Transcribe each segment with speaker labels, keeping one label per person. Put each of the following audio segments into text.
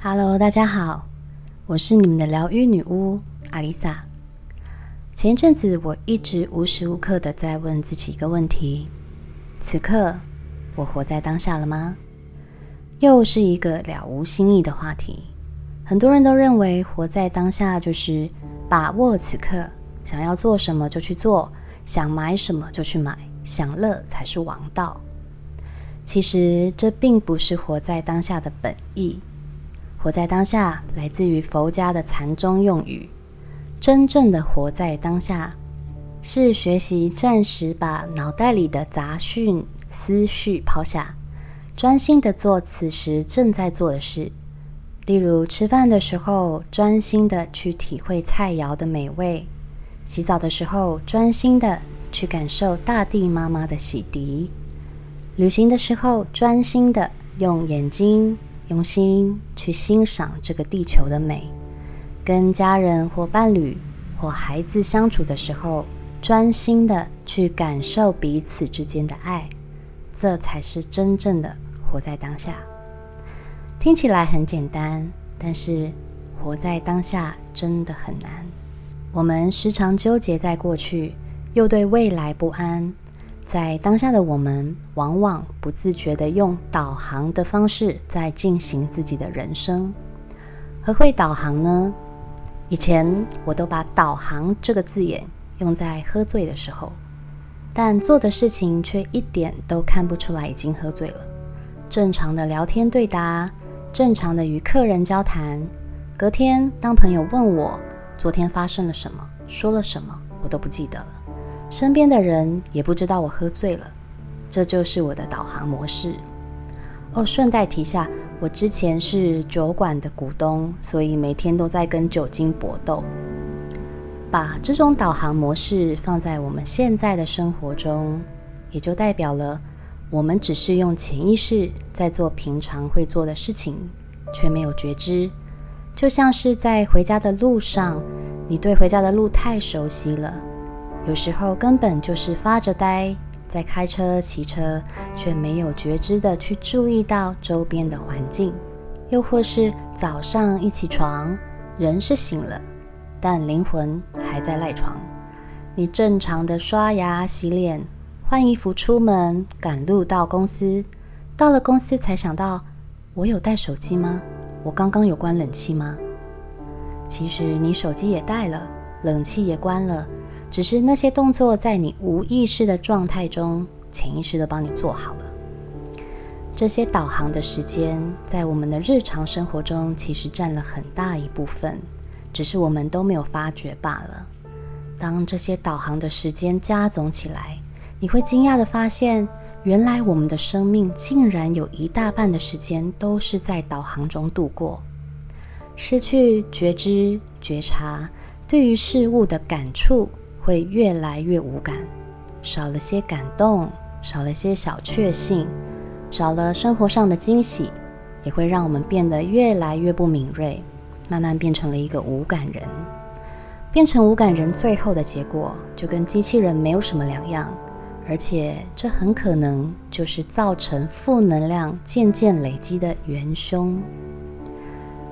Speaker 1: Hello，大家好，我是你们的疗愈女巫阿丽萨。前一阵子，我一直无时无刻的在问自己一个问题：此刻我活在当下了吗？又是一个了无新意的话题。很多人都认为活在当下就是把握此刻，想要做什么就去做，想买什么就去买，享乐才是王道。其实这并不是活在当下的本意。活在当下来自于佛家的禅宗用语。真正的活在当下，是学习暂时把脑袋里的杂讯思绪抛下，专心的做此时正在做的事。例如吃饭的时候，专心的去体会菜肴的美味；洗澡的时候，专心的去感受大地妈妈的洗涤；旅行的时候，专心的用眼睛。用心去欣赏这个地球的美，跟家人或伴侣或孩子相处的时候，专心的去感受彼此之间的爱，这才是真正的活在当下。听起来很简单，但是活在当下真的很难。我们时常纠结在过去，又对未来不安。在当下的我们，往往不自觉地用导航的方式在进行自己的人生。何会导航呢？以前我都把“导航”这个字眼用在喝醉的时候，但做的事情却一点都看不出来已经喝醉了。正常的聊天对答，正常的与客人交谈，隔天当朋友问我昨天发生了什么，说了什么，我都不记得了。身边的人也不知道我喝醉了，这就是我的导航模式。哦，顺带提下，我之前是酒馆的股东，所以每天都在跟酒精搏斗。把这种导航模式放在我们现在的生活中，也就代表了我们只是用潜意识在做平常会做的事情，却没有觉知。就像是在回家的路上，你对回家的路太熟悉了。有时候根本就是发着呆，在开车、骑车，却没有觉知的去注意到周边的环境；又或是早上一起床，人是醒了，但灵魂还在赖床。你正常的刷牙、洗脸、换衣服、出门、赶路到公司，到了公司才想到：我有带手机吗？我刚刚有关冷气吗？其实你手机也带了，冷气也关了。只是那些动作在你无意识的状态中，潜意识的帮你做好了。这些导航的时间，在我们的日常生活中其实占了很大一部分，只是我们都没有发觉罢了。当这些导航的时间加总起来，你会惊讶的发现，原来我们的生命竟然有一大半的时间都是在导航中度过，失去觉知、觉察，对于事物的感触。会越来越无感，少了些感动，少了些小确幸，少了生活上的惊喜，也会让我们变得越来越不敏锐，慢慢变成了一个无感人。变成无感人，最后的结果就跟机器人没有什么两样，而且这很可能就是造成负能量渐渐累积的元凶。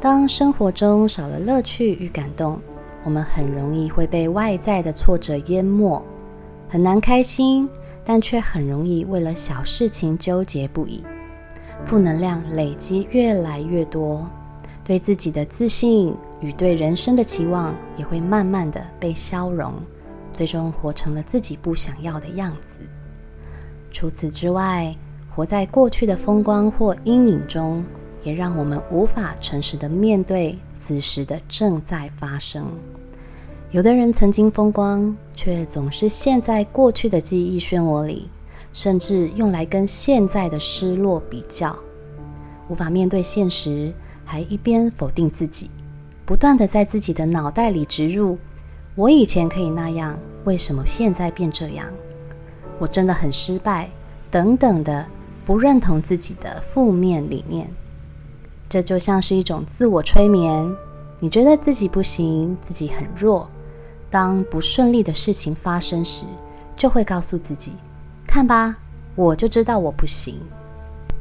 Speaker 1: 当生活中少了乐趣与感动。我们很容易会被外在的挫折淹没，很难开心，但却很容易为了小事情纠结不已，负能量累积越来越多，对自己的自信与对人生的期望也会慢慢的被消融，最终活成了自己不想要的样子。除此之外，活在过去的风光或阴影中，也让我们无法诚实的面对。此时的正在发生，有的人曾经风光，却总是陷在过去的记忆漩涡里，甚至用来跟现在的失落比较，无法面对现实，还一边否定自己，不断的在自己的脑袋里植入：我以前可以那样，为什么现在变这样？我真的很失败，等等的不认同自己的负面理念。这就像是一种自我催眠，你觉得自己不行，自己很弱。当不顺利的事情发生时，就会告诉自己：“看吧，我就知道我不行。”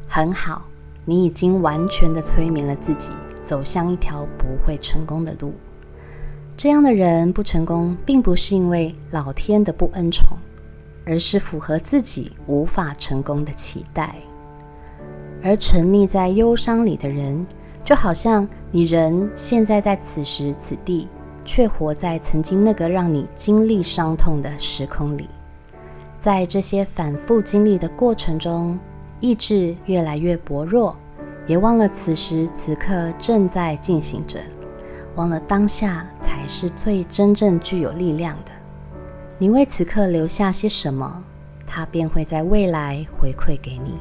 Speaker 1: 很好，你已经完全的催眠了自己，走向一条不会成功的路。这样的人不成功，并不是因为老天的不恩宠，而是符合自己无法成功的期待。而沉溺在忧伤里的人，就好像你人现在在此时此地，却活在曾经那个让你经历伤痛的时空里。在这些反复经历的过程中，意志越来越薄弱，也忘了此时此刻正在进行着，忘了当下才是最真正具有力量的。你为此刻留下些什么，它便会在未来回馈给你。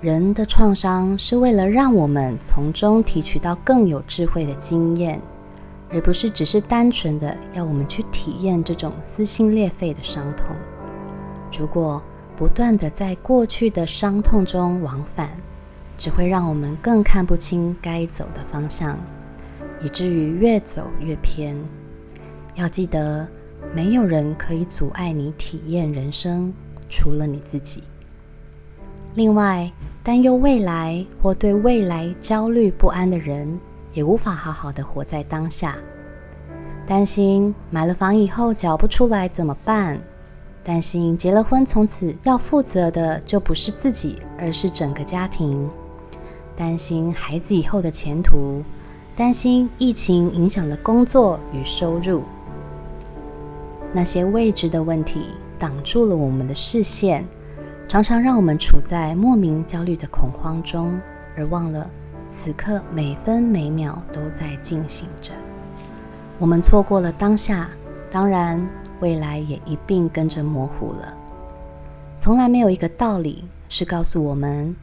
Speaker 1: 人的创伤是为了让我们从中提取到更有智慧的经验，而不是只是单纯的要我们去体验这种撕心裂肺的伤痛。如果不断的在过去的伤痛中往返，只会让我们更看不清该走的方向，以至于越走越偏。要记得，没有人可以阻碍你体验人生，除了你自己。另外，担忧未来或对未来焦虑不安的人，也无法好好的活在当下。担心买了房以后缴不出来怎么办？担心结了婚，从此要负责的就不是自己，而是整个家庭；担心孩子以后的前途；担心疫情影响了工作与收入。那些未知的问题挡住了我们的视线，常常让我们处在莫名焦虑的恐慌中，而忘了此刻每分每秒都在进行着。我们错过了当下，当然。未来也一并跟着模糊了。从来没有一个道理是告诉我们，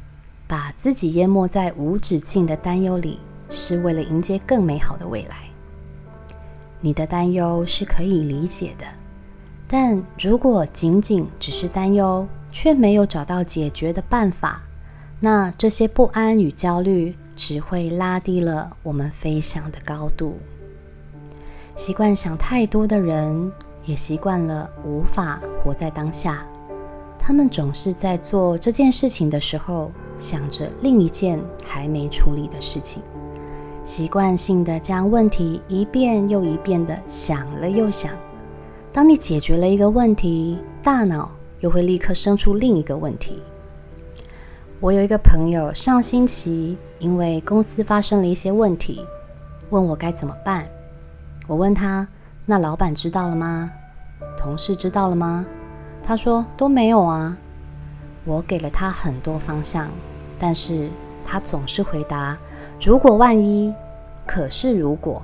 Speaker 1: 把自己淹没在无止境的担忧里，是为了迎接更美好的未来。你的担忧是可以理解的，但如果仅仅只是担忧，却没有找到解决的办法，那这些不安与焦虑只会拉低了我们飞翔的高度。习惯想太多的人。也习惯了无法活在当下，他们总是在做这件事情的时候，想着另一件还没处理的事情，习惯性的将问题一遍又一遍的想了又想。当你解决了一个问题，大脑又会立刻生出另一个问题。我有一个朋友，上星期因为公司发生了一些问题，问我该怎么办。我问他。那老板知道了吗？同事知道了吗？他说都没有啊。我给了他很多方向，但是他总是回答：如果万一，可是如果。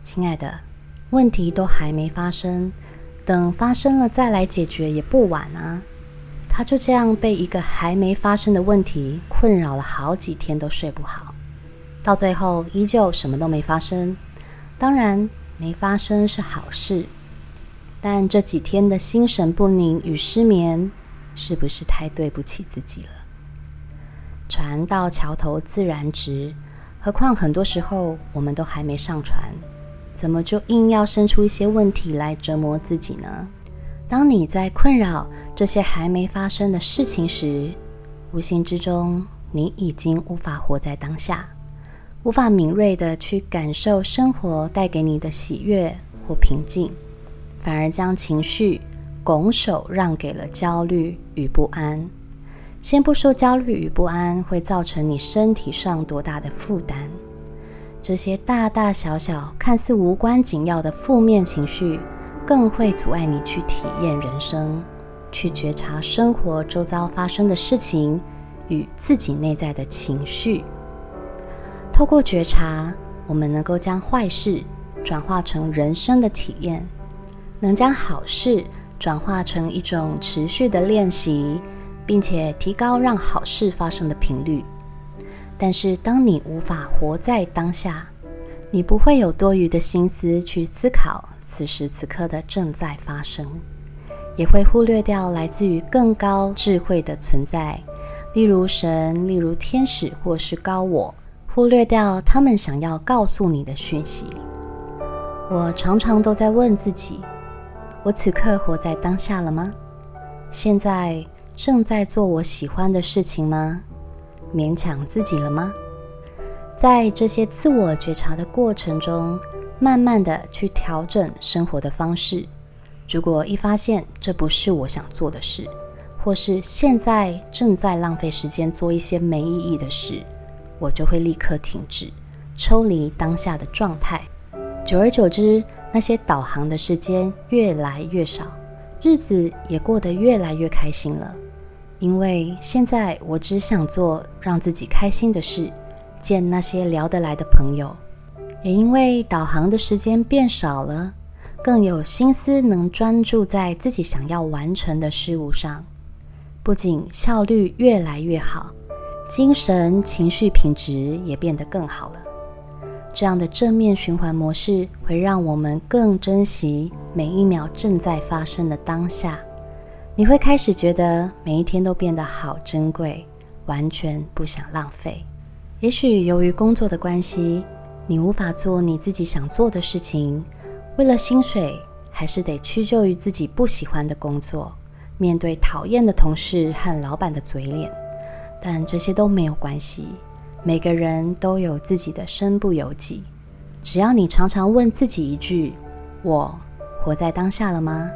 Speaker 1: 亲爱的，问题都还没发生，等发生了再来解决也不晚啊。他就这样被一个还没发生的问题困扰了好几天，都睡不好，到最后依旧什么都没发生。当然。没发生是好事，但这几天的心神不宁与失眠，是不是太对不起自己了？船到桥头自然直，何况很多时候我们都还没上船，怎么就硬要生出一些问题来折磨自己呢？当你在困扰这些还没发生的事情时，无形之中你已经无法活在当下。无法敏锐的去感受生活带给你的喜悦或平静，反而将情绪拱手让给了焦虑与不安。先不说焦虑与不安会造成你身体上多大的负担，这些大大小小看似无关紧要的负面情绪，更会阻碍你去体验人生，去觉察生活周遭发生的事情与自己内在的情绪。透过觉察，我们能够将坏事转化成人生的体验，能将好事转化成一种持续的练习，并且提高让好事发生的频率。但是，当你无法活在当下，你不会有多余的心思去思考此时此刻的正在发生，也会忽略掉来自于更高智慧的存在，例如神，例如天使，或是高我。忽略掉他们想要告诉你的讯息。我常常都在问自己：我此刻活在当下了吗？现在正在做我喜欢的事情吗？勉强自己了吗？在这些自我觉察的过程中，慢慢的去调整生活的方式。如果一发现这不是我想做的事，或是现在正在浪费时间做一些没意义的事，我就会立刻停止，抽离当下的状态。久而久之，那些导航的时间越来越少，日子也过得越来越开心了。因为现在我只想做让自己开心的事，见那些聊得来的朋友。也因为导航的时间变少了，更有心思能专注在自己想要完成的事物上，不仅效率越来越好，精神情绪品质也变得更好了。这样的正面循环模式会让我们更珍惜每一秒正在发生的当下。你会开始觉得每一天都变得好珍贵，完全不想浪费。也许由于工作的关系，你无法做你自己想做的事情，为了薪水，还是得屈就于自己不喜欢的工作，面对讨厌的同事和老板的嘴脸。但这些都没有关系。每个人都有自己的身不由己，只要你常常问自己一句：“我活在当下了吗？”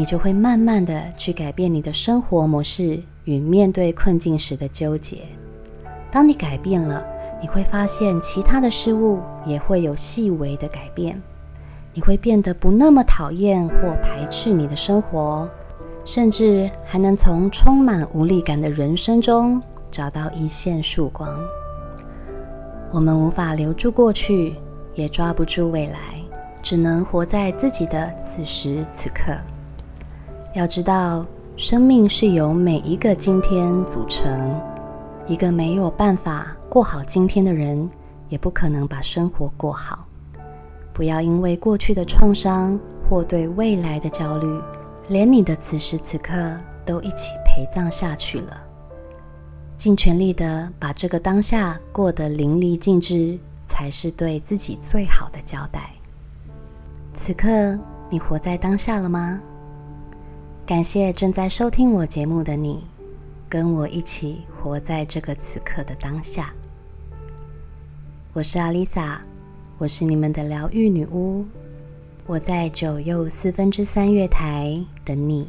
Speaker 1: 你就会慢慢的去改变你的生活模式与面对困境时的纠结。当你改变了，你会发现其他的事物也会有细微的改变。你会变得不那么讨厌或排斥你的生活，甚至还能从充满无力感的人生中找到一线曙光。我们无法留住过去，也抓不住未来，只能活在自己的此时此刻。要知道，生命是由每一个今天组成。一个没有办法过好今天的人，也不可能把生活过好。不要因为过去的创伤或对未来的焦虑，连你的此时此刻都一起陪葬下去了。尽全力的把这个当下过得淋漓尽致，才是对自己最好的交代。此刻，你活在当下了吗？感谢正在收听我节目的你，跟我一起活在这个此刻的当下。我是阿丽萨，我是你们的疗愈女巫，我在九又四分之三月台等你。